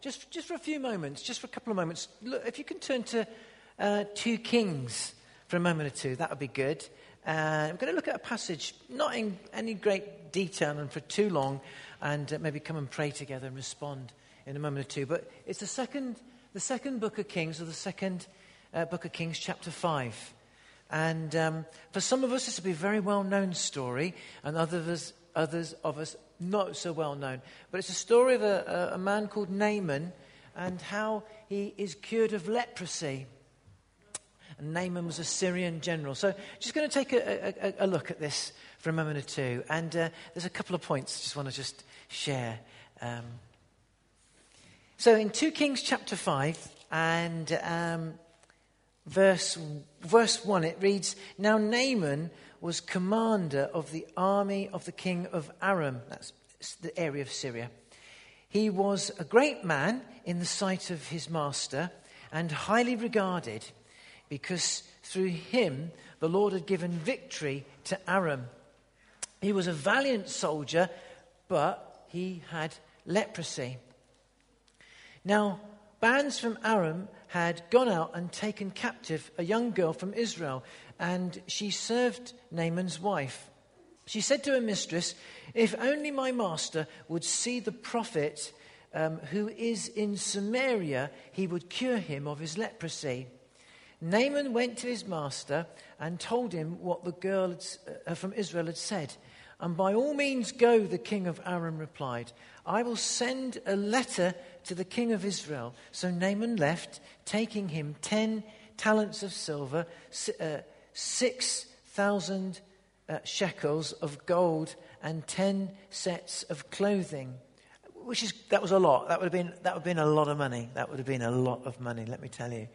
just, just for a few moments, just for a couple of moments, look, if you can turn to uh, 2 Kings for a moment or two, that would be good. Uh, I'm going to look at a passage, not in any great detail and for too long, and uh, maybe come and pray together and respond in a moment or two. But it's the second, the second book of Kings, or the second uh, book of Kings, chapter 5. And um, for some of us, this will be a very well known story, and others, others of us not so well known. But it's a story of a, a, man called Naaman and how he is cured of leprosy. And Naaman was a Syrian general. So, just going to take a, a, a look at this for a moment or two. And uh, there's a couple of points I just want to just share. Um, so, in 2 Kings chapter 5 and um, verse, verse 1, it reads Now Naaman was commander of the army of the king of Aram. That's the area of Syria. He was a great man in the sight of his master and highly regarded because through him the Lord had given victory to Aram. He was a valiant soldier, but he had leprosy. Now, bands from Aram had gone out and taken captive a young girl from Israel, and she served Naaman's wife. She said to her mistress, If only my master would see the prophet um, who is in Samaria, he would cure him of his leprosy. Naaman went to his master and told him what the girl uh, from Israel had said. And by all means go, the king of Aram replied. I will send a letter to the king of Israel. So Naaman left, taking him ten talents of silver, uh, 6,000 uh, shekels of gold, and ten sets of clothing. Which is, that was a lot. That would, have been, that would have been a lot of money. That would have been a lot of money, let me tell you.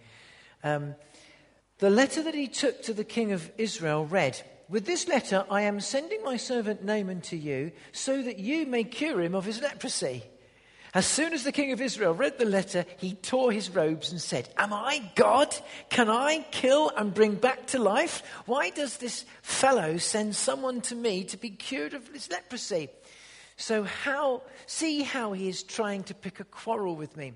Um, the letter that he took to the king of Israel read, With this letter I am sending my servant Naaman to you, so that you may cure him of his leprosy. As soon as the king of Israel read the letter, he tore his robes and said, Am I God? Can I kill and bring back to life? Why does this fellow send someone to me to be cured of his leprosy? So, how, see how he is trying to pick a quarrel with me.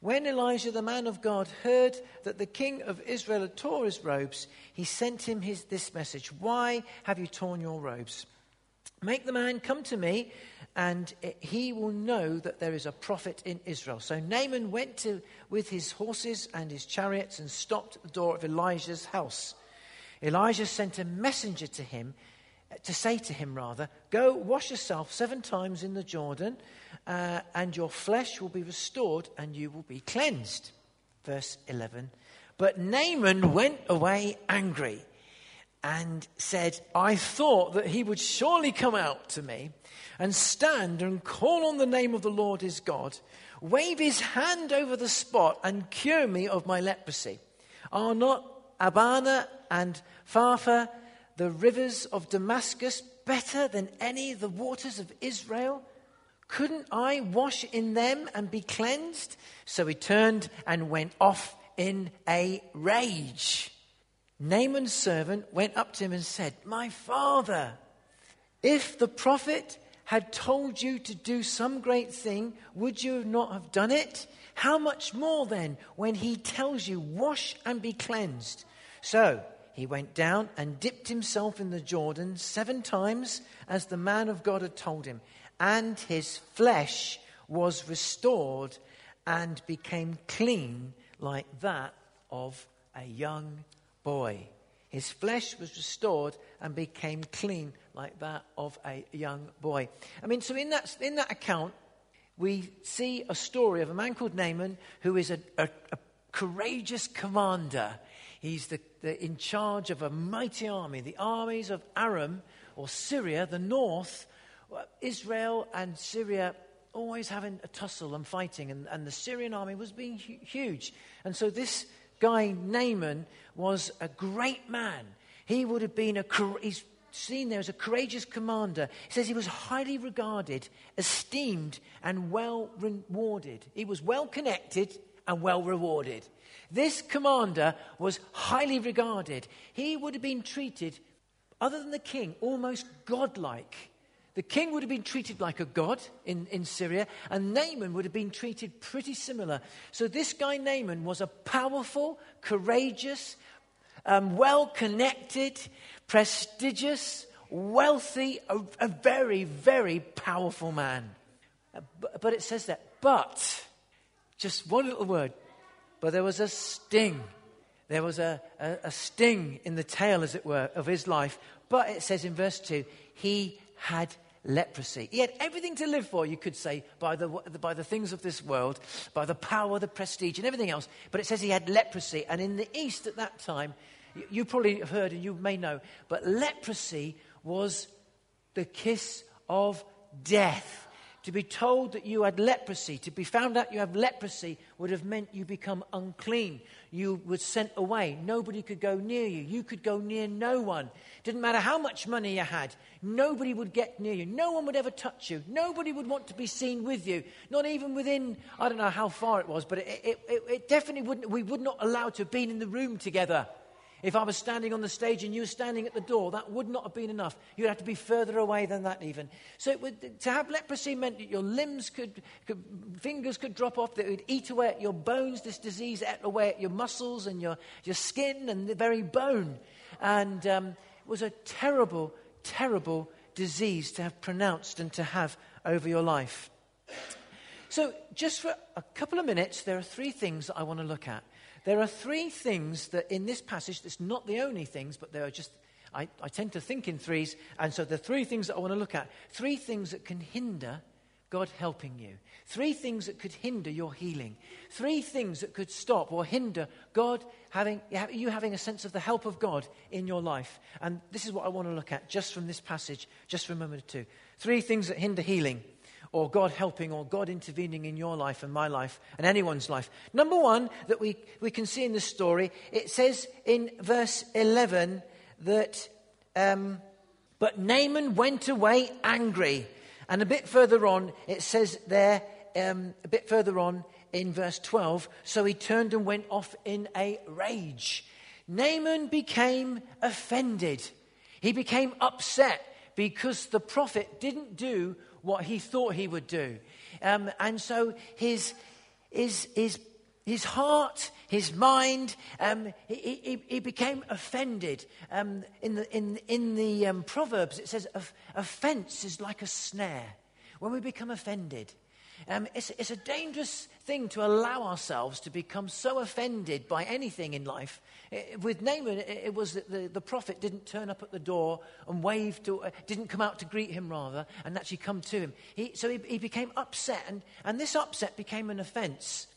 When Elisha, the man of God, heard that the king of Israel had tore his robes, he sent him his, this message Why have you torn your robes? Make the man come to me and he will know that there is a prophet in Israel. So Naaman went to, with his horses and his chariots and stopped at the door of Elisha's house. Elisha sent a messenger to him to say to him, rather, Go wash yourself seven times in the Jordan, uh, and your flesh will be restored and you will be cleansed. Verse 11. But Naaman went away angry and said, I thought that he would surely come out to me and stand and call on the name of the Lord his God, wave his hand over the spot and cure me of my leprosy. Are not Abana and Pharpar, the rivers of Damascus, better than any the waters of Israel? Couldn't I wash in them and be cleansed? So he turned and went off in a rage. Naaman's servant went up to him and said, My father, if the prophet had told you to do some great thing, would you not have done it? How much more then when he tells you, Wash and be cleansed? So he went down and dipped himself in the Jordan seven times, as the man of God had told him, and his flesh was restored and became clean like that of a young boy. His flesh was restored and became clean like that of a young boy. I mean, so in that, in that account, we see a story of a man called Naaman who is a, a, a courageous commander. He's the, the, in charge of a mighty army, the armies of Aram or Syria, the north. Israel and Syria always having a tussle and fighting, and, and the Syrian army was being hu- huge. And so this guy, Naaman, was a great man. He would have been a, he's seen there as a courageous commander. He says he was highly regarded, esteemed, and well rewarded. He was well connected and well rewarded. This commander was highly regarded. He would have been treated, other than the king, almost godlike. The king would have been treated like a god in, in Syria, and Naaman would have been treated pretty similar. So, this guy, Naaman, was a powerful, courageous, um, well connected, prestigious, wealthy, a, a, very, very powerful man. Uh, but, but it says that, but, just one little word, but there was a sting. There was a, a, a sting in the tail, as it were, of his life. But it says in verse 2, he had leprosy. He had everything to live for, you could say, by the, by the things of this world, by the power, the prestige, and everything else. But it says he had leprosy. And in the East at that time, you, you probably have heard and you may know, but leprosy was the kiss of death. To be told that you had leprosy, to be found out you have leprosy, would have meant you become unclean. You were sent away. Nobody could go near you. You could go near no one. Didn't matter how much money you had, nobody would get near you. No one would ever touch you. Nobody would want to be seen with you. Not even within, I don't know how far it was, but it, it, it, it definitely wouldn't, we would not allow to have been in the room together. If I was standing on the stage and you were standing at the door, that would not have been enough. You'd have to be further away than that, even. So, would, to have leprosy meant that your limbs could, could, fingers could drop off, that it would eat away at your bones. This disease ate away at your muscles and your, your skin and the very bone. And um, it was a terrible, terrible disease to have pronounced and to have over your life. So, just for a couple of minutes, there are three things that I want to look at. There are three things that in this passage, that's not the only things, but there are just, I, I tend to think in threes, and so the three things that I want to look at. Three things that can hinder God helping you. Three things that could hinder your healing. Three things that could stop or hinder God having, you having a sense of the help of God in your life. And this is what I want to look at just from this passage, just for a moment or two. Three things that hinder healing or God helping or God intervening in your life and my life and anyone's life. Number one that we, we can see in the story, it says in verse 11 that, um, but Naaman went away angry. And a bit further on, it says there, um, a bit further on in verse 12, so he turned and went off in a rage. Naaman became offended. He became upset because the prophet didn't do what he thought he would do. Um, and so his, his, his, his heart, his mind, um, he, he, he, became offended. Um, in the, in, in the um, Proverbs, it says, offense is like a snare. When we become offended, um, it's, it's, a dangerous thing to allow ourselves to become so offended by anything in life. It, with Naaman, it, it, was that the, the prophet didn't turn up at the door and wave to, uh, didn't come out to greet him rather, and actually come to him. He, so he, he, became upset, and, and this upset became an offense.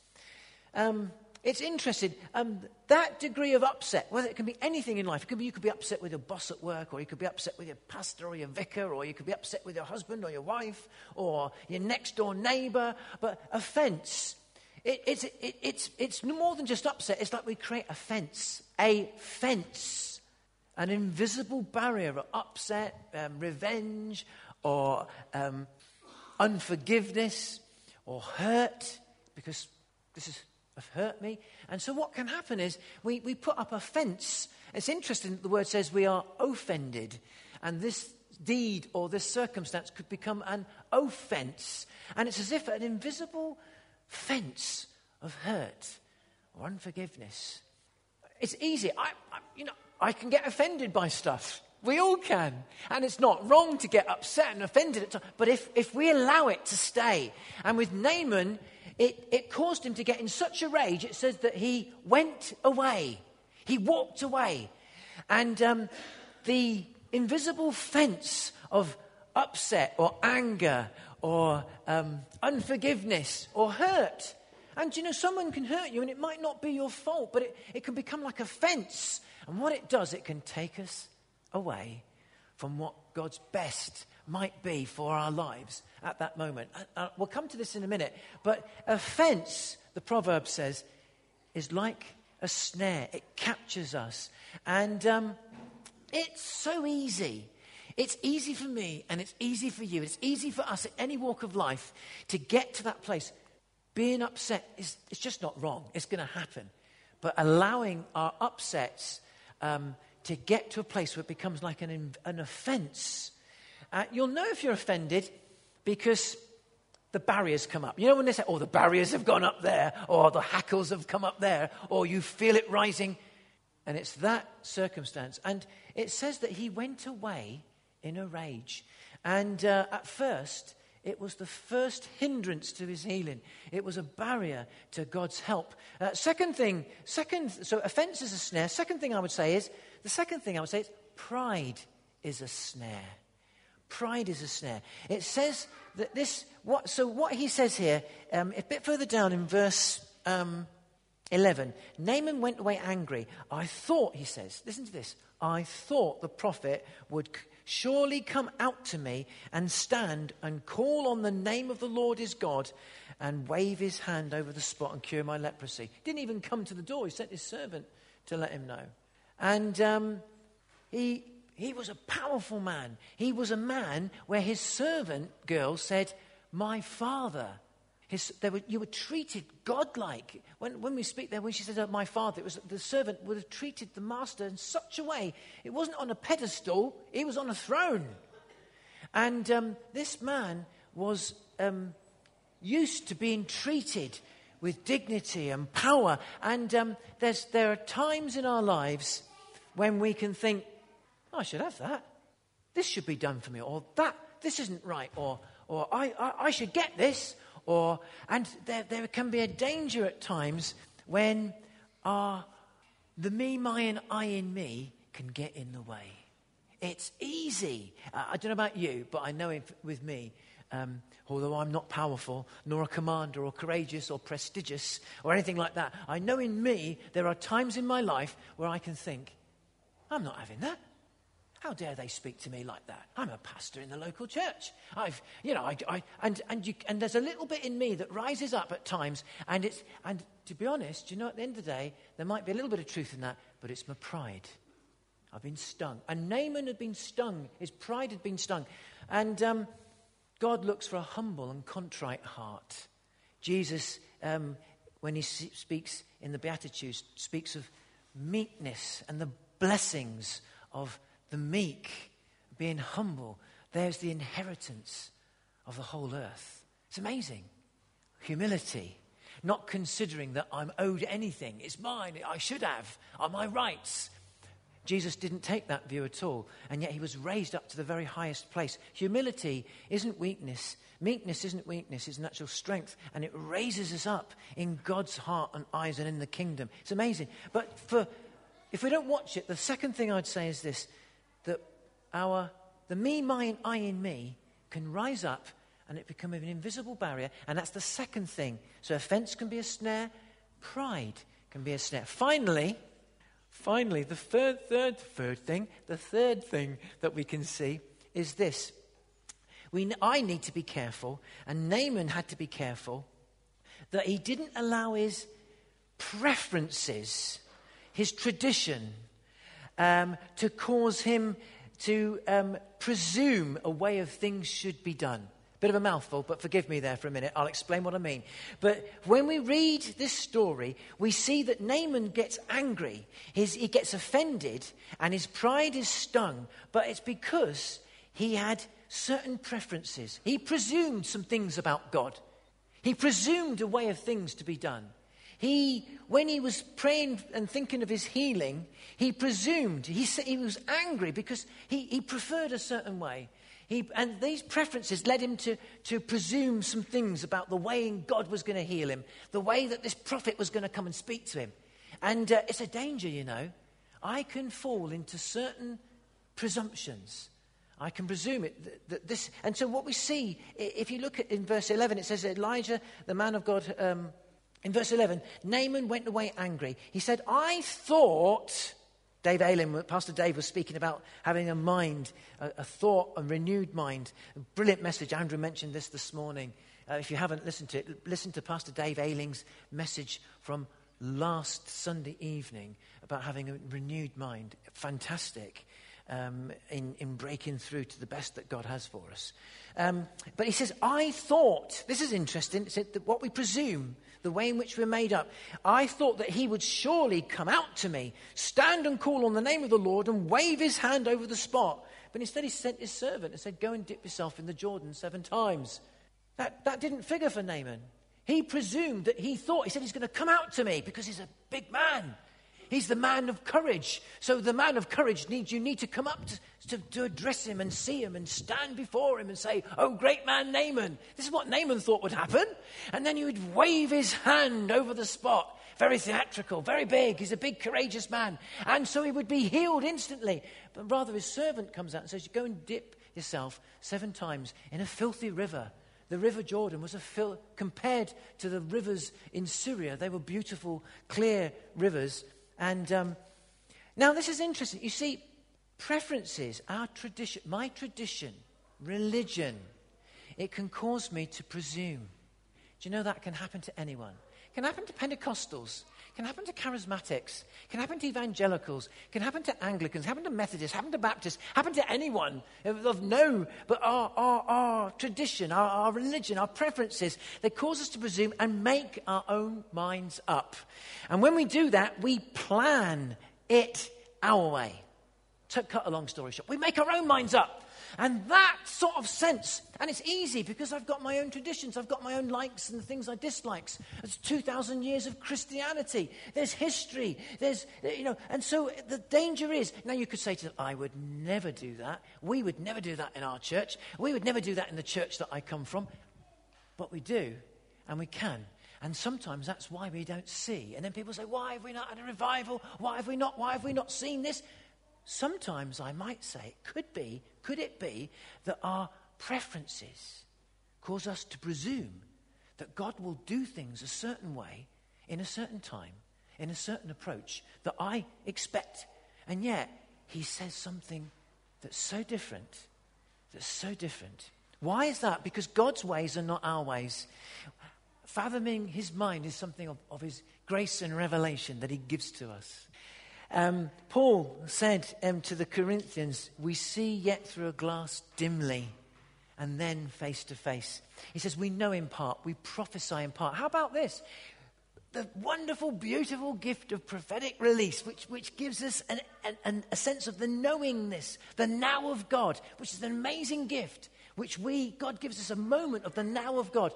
Um, it's interesting. Um, that degree of upset, whether it can be anything in life, it could be you could be upset with your boss at work, or you could be upset with your pastor or your vicar, or you could be upset with your husband or your wife, or your next door neighbor. But offense, it, it's, it, it's, it's more than just upset. It's like we create a fence, a fence, an invisible barrier of upset, um, revenge, or um, unforgiveness, or hurt, because this is have hurt me. And so what can happen is we, we put up a fence. It's interesting that the word says we are offended. And this deed or this circumstance could become an offense. And it's as if an invisible fence of hurt or unforgiveness. It's easy. I, I, you know, I can get offended by stuff. We all can. And it's not wrong to get upset and offended. at times. But if, if we allow it to stay, and with Naaman, it, it caused him to get in such a rage, it says that he went away. He walked away. And um, the invisible fence of upset or anger or um, unforgiveness or hurt. And you know, someone can hurt you and it might not be your fault, but it, it can become like a fence. And what it does, it can take us away from what God's best might be for our lives at that moment. Uh, uh, we'll come to this in a minute. But offense, the proverb says, is like a snare, it captures us. And um, it's so easy. It's easy for me and it's easy for you. It's easy for us at any walk of life to get to that place. Being upset is it's just not wrong. It's going to happen. But allowing our upsets um, to get to a place where it becomes like an, an offense Uh, you'll know if you're offended because the barriers come up. You know when they say, oh, the barriers have gone up there, or the hackles have come up there, or you feel it rising. And it's that circumstance. And it says that he went away in a rage. And uh, at first, it was the first hindrance to his healing. It was a barrier to God's help. Uh, second thing, second, so offense is a snare. Second thing I would say is, the second thing I would say is pride is a snare. Pride is a snare. It says that this, what, so what he says here, um, a bit further down in verse um, 11, Naaman went away angry. I thought, he says, listen to this, I thought the prophet would surely come out to me and stand and call on the name of the Lord his God and wave his hand over the spot and cure my leprosy. Didn't even come to the door. He sent his servant to let him know. And um, he, he was a powerful man. He was a man where his servant girl said, My father. His, were, you were treated godlike. When, when we speak there, when she said, oh, My father, it was the servant would have treated the master in such a way. It wasn't on a pedestal, he was on a throne. And um, this man was um, used to being treated with dignity and power. And um, there are times in our lives when we can think, I should have that. This should be done for me, or that, this isn't right, or, or I, I, I should get this, or, and there, there can be a danger at times when our, the me, my, and I in me can get in the way. It's easy. Uh, I don't know about you, but I know if, with me, um, although I'm not powerful, nor a commander, or courageous, or prestigious, or anything like that, I know in me there are times in my life where I can think, I'm not having that. How dare they speak to me like that? I'm a pastor in the local church. I've, you know, I, I, and, and, you, and there's a little bit in me that rises up at times. And, it's, and to be honest, you know, at the end of the day, there might be a little bit of truth in that, but it's my pride. I've been stung. And Naaman had been stung. His pride had been stung. And um, God looks for a humble and contrite heart. Jesus, um, when he speaks in the Beatitudes, speaks of meekness and the blessings of the meek, being humble, there's the inheritance of the whole earth. It's amazing. Humility, not considering that I'm owed anything. It's mine. I should have. Are my rights. Jesus didn't take that view at all, and yet he was raised up to the very highest place. Humility isn't weakness. Meekness isn't weakness, it's natural strength, and it raises us up in God's heart and eyes and in the kingdom. It's amazing. But for, if we don't watch it, the second thing I'd say is this our, the me, my, and I in me can rise up and it become an invisible barrier. And that's the second thing. So offense can be a snare, pride can be a snare. Finally, finally, the third, third, third thing, the third thing that we can see is this. We, I need to be careful, and Naaman had to be careful, that he didn't allow his preferences, his tradition, um, to cause him to um, presume a way of things should be done. Bit of a mouthful, but forgive me there for a minute. I'll explain what I mean. But when we read this story, we see that Naaman gets angry. His, he gets offended, and his pride is stung. But it's because he had certain preferences. He presumed some things about God, he presumed a way of things to be done. He, when he was praying and thinking of his healing, he presumed, he, he was angry because he, he preferred a certain way. He, and these preferences led him to, to presume some things about the way in God was going to heal him, the way that this prophet was going to come and speak to him. And uh, it's a danger, you know. I can fall into certain presumptions. I can presume it that, that this. And so, what we see, if you look at in verse 11, it says Elisha, the man of God, um, in verse 11, Naaman went away angry. He said, I thought, Dave Pastor Dave was speaking about having a mind, a, a thought, a renewed mind. A brilliant message. Andrew mentioned this this morning. Uh, if you haven't listened to it, listen to Pastor Dave Ayling's message from last Sunday evening about having a renewed mind. Fantastic. Um, in, in breaking through to the best that God has for us. Um, but he says, I thought, this is interesting, what we presume the way in which we're made up. I thought that he would surely come out to me, stand and call on the name of the Lord, and wave his hand over the spot. But instead, he sent his servant and said, Go and dip yourself in the Jordan seven times. That, that didn't figure for Naaman. He presumed that he thought, he said, He's going to come out to me because he's a big man. He's the man of courage. So the man of courage needs you need to come up to, to, to, address him and see him and stand before him and say, Oh, great man Naaman. This is what Naaman thought would happen. And then he would wave his hand over the spot. Very theatrical, very big. He's a big, courageous man. And so he would be healed instantly. But rather, his servant comes out and says, Go and dip yourself seven times in a filthy river. The River Jordan was a fil- compared to the rivers in Syria. They were beautiful, clear rivers. And um, now this is interesting. You see, preferences, our tradition, my tradition, religion, it can cause me to presume. Do you know that can happen to anyone? It can happen to Pentecostals, can happen to charismatics, can happen to evangelicals, can happen to Anglicans, happen to Methodists, happen to Baptists, happen to anyone of, no, but our, our, our tradition, our, our religion, our preferences, they cause us to presume and make our own minds up. And when we do that, we plan it our way. To cut a long story short, we make our own minds up. And that sort of sense, and it's easy because I've got my own traditions, I've got my own likes and things I dislikes. It's 2,000 years of Christianity. There's history. There's, you know, and so the danger is now you could say to them, I would never do that. We would never do that in our church. We would never do that in the church that I come from. But we do, and we can. And sometimes that's why we don't see. And then people say, Why have we not had a revival? Why have we not? Why have we not seen this? Sometimes I might say could be, could it be that our preferences cause us to presume that God will do things a certain way, in a certain time, in a certain approach that I expect. And yet, He says something that's so different, that's so different. Why is that? Because God's ways are not our ways. Fathoming His mind is something of, of His grace and revelation that He gives to us. Um, Paul said um, to the Corinthians, We see yet through a glass dimly and then face to face. He says, We know in part, we prophesy in part. How about this? The wonderful, beautiful gift of prophetic release, which, which gives us an, an, a sense of the knowingness, the now of God, which is an amazing gift, which we, God gives us a moment of the now of God.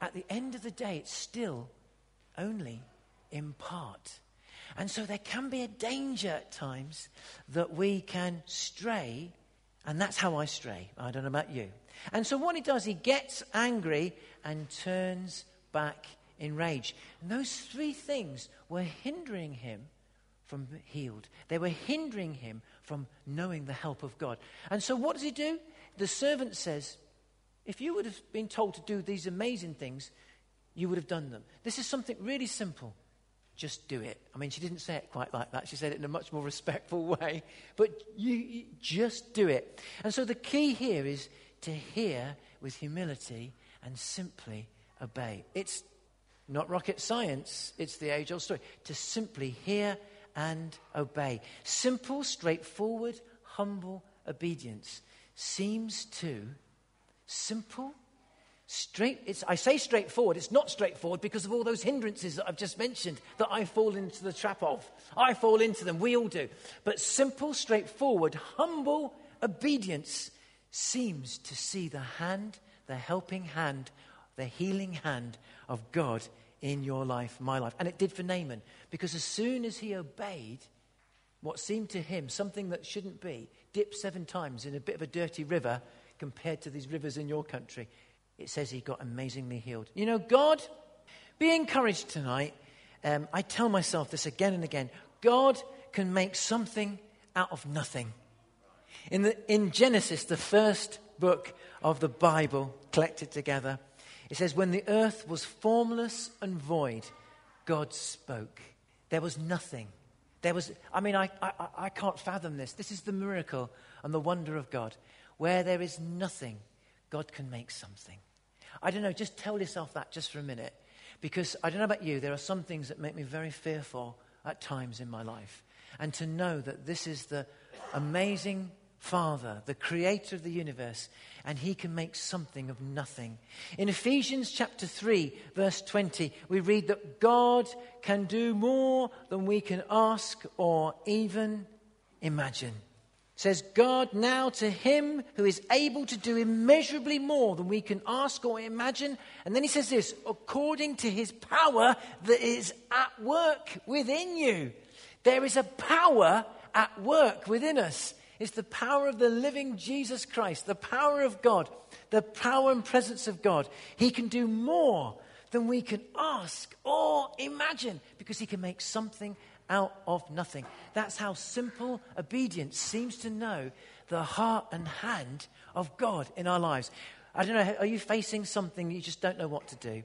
At the end of the day, it's still only in part. And so there can be a danger at times that we can stray, and that's how I stray. I don't know about you. And so what he does, he gets angry and turns back in rage. And those three things were hindering him from healed. They were hindering him from knowing the help of God. And so what does he do? The servant says, if you would have been told to do these amazing things, you would have done them. This is something really simple just do it. I mean, she didn't say it quite like that. She said it in a much more respectful way. But you, you, just do it. And so the key here is to hear with humility and simply obey. It's not rocket science, it's the age old story. To simply hear and obey. Simple, straightforward, humble obedience seems to simple Straight, it's, I say straightforward, it's not straightforward because of all those hindrances that I've just mentioned that I fall into the trap of. I fall into them, we all do. But simple, straightforward, humble obedience seems to see the hand, the helping hand, the healing hand of God in your life, my life. And it did for Naaman because as soon as he obeyed, what seemed to him something that shouldn't be, dipped seven times in a bit of a dirty river compared to these rivers in your country, it says he got amazingly healed. You know, God, be encouraged tonight. Um, I tell myself this again and again God can make something out of nothing. In, the, in Genesis, the first book of the Bible collected together, it says, When the earth was formless and void, God spoke. There was nothing. There was, I mean, I, I, I can't fathom this. This is the miracle and the wonder of God. Where there is nothing, God can make something. I don't know, just tell yourself that just for a minute. Because I don't know about you, there are some things that make me very fearful at times in my life. And to know that this is the amazing Father, the creator of the universe, and he can make something of nothing. In Ephesians chapter 3, verse 20, we read that God can do more than we can ask or even imagine. Says, God now to him who is able to do immeasurably more than we can ask or imagine. And then he says this, according to his power that is at work within you. There is a power at work within us. It's the power of the living Jesus Christ, the power of God, the power and presence of God. He can do more than we can ask or imagine because he can make something out of nothing. That's how simple obedience seems to know the heart and hand of God in our lives. I don't know, are you facing something you just don't know what to do?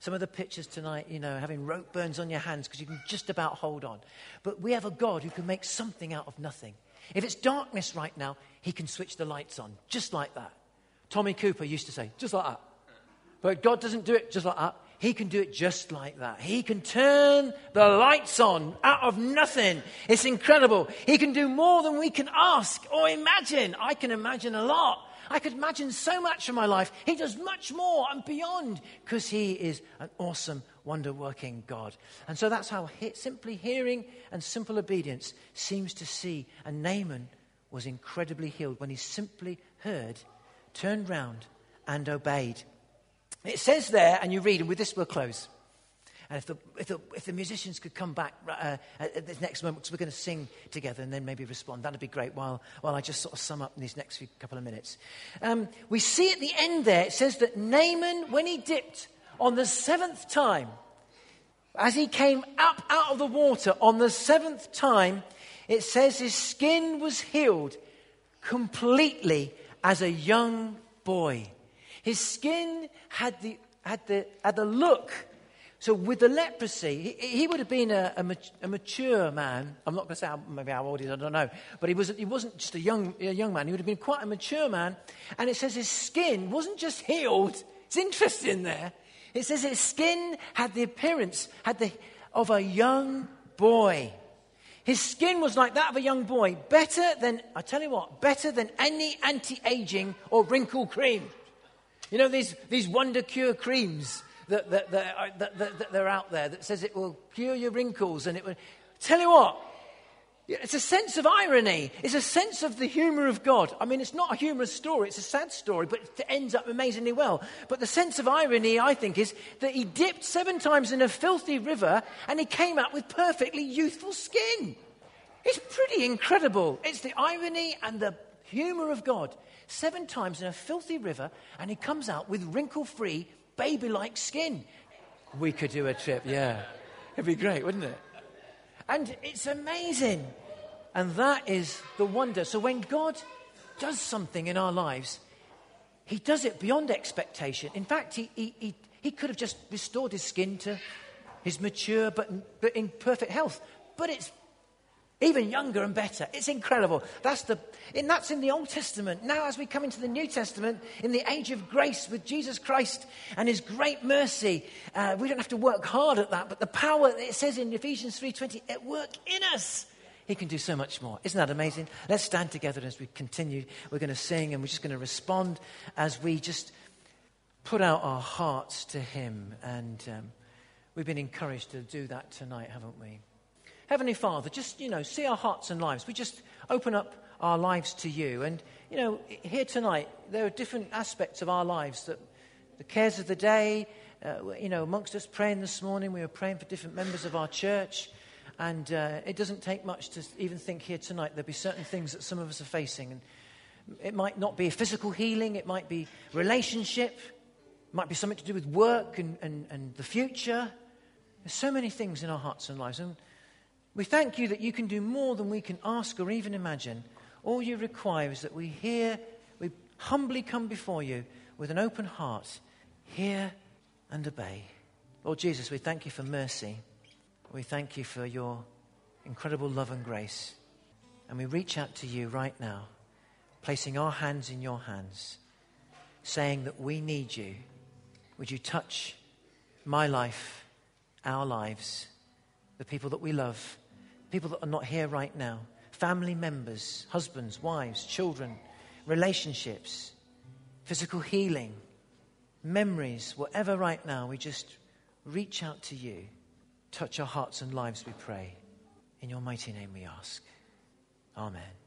Some of the pictures tonight, you know, having rope burns on your hands because you can just about hold on. But we have a God who can make something out of nothing. If it's darkness right now, he can switch the lights on, just like that. Tommy Cooper used to say, just like that. But God doesn't do it just like that. He can do it just like that. He can turn the lights on out of nothing. It's incredible. He can do more than we can ask or imagine. I can imagine a lot. I could imagine so much of my life. He does much more and beyond because he is an awesome, wonder working God. And so that's how he, simply hearing and simple obedience seems to see. And Naaman was incredibly healed when he simply heard, turned round, and obeyed. It says there, and you read, and with this we'll close. And if the, if the, if the musicians could come back uh, at this next moment, because we're going to sing together and then maybe respond, that'd be great while, while I just sort of sum up in these next few couple of minutes. Um, we see at the end there, it says that Naaman, when he dipped on the seventh time, as he came up out of the water on the seventh time, it says his skin was healed completely as a young boy. His skin had the, had the, had the look. So with the leprosy, he, he would have been a, a, a, mature man. I'm not going to say how, maybe how old he is, I don't know. But he, was, he wasn't just a young, a young man. He would have been quite a mature man. And it says his skin wasn't just healed. It's interesting there. It says his skin had the appearance had the, of a young boy. His skin was like that of a young boy. Better than, I tell you what, better than any anti aging or wrinkle cream. You know, these, these wonder cure creams that, that, that, are, that, that, are out there that says it will cure your wrinkles and it will. Tell you what, it's a sense of irony. It's a sense of the humor of God. I mean, it's not a humorous story, it's a sad story, but it ends up amazingly well. But the sense of irony, I think, is that he dipped seven times in a filthy river and he came out with perfectly youthful skin. It's pretty incredible. It's the irony and the humor of God seven times in a filthy river, and he comes out with wrinkle free, baby like skin. We could do a trip, yeah. It'd be great, wouldn't it? And it's amazing. And that is the wonder. So when God does something in our lives, he does it beyond expectation. In fact, he, he, he, he could have just restored his skin to his mature but, but in perfect health. But it's even younger and better. It's incredible. That's, the, and that's in the Old Testament. Now, as we come into the New Testament, in the age of grace with Jesus Christ and his great mercy, uh, we don't have to work hard at that, but the power, that it says in Ephesians 3.20, at work in us. He can do so much more. Isn't that amazing? Let's stand together as we continue. We're going to sing and we're just going to respond as we just put out our hearts to him. And um, we've been encouraged to do that tonight, haven't we? Heavenly Father, just, you know, see our hearts and lives. We just open up our lives to you. And, you know, here tonight, there are different aspects of our lives that the cares of the day, uh, you know, amongst us praying this morning, we were praying for different members of our church. And uh, it doesn't take much to even think here tonight there'll be certain things that some of us are facing. And it might not be a physical healing, it might be relationship, it might be something to do with work and, and, and the future. There's so many things in our hearts and lives. And we thank you that you can do more than we can ask or even imagine. All you require is that we hear, we humbly come before you with an open heart, hear and obey. Lord Jesus, we thank you for mercy. We thank you for your incredible love and grace. And we reach out to you right now, placing our hands in your hands, saying that we need you. Would you touch my life, our lives, the people that we love? People that are not here right now, family members, husbands, wives, children, relationships, physical healing, memories, whatever right now, we just reach out to you. Touch our hearts and lives, we pray. In your mighty name we ask. Amen.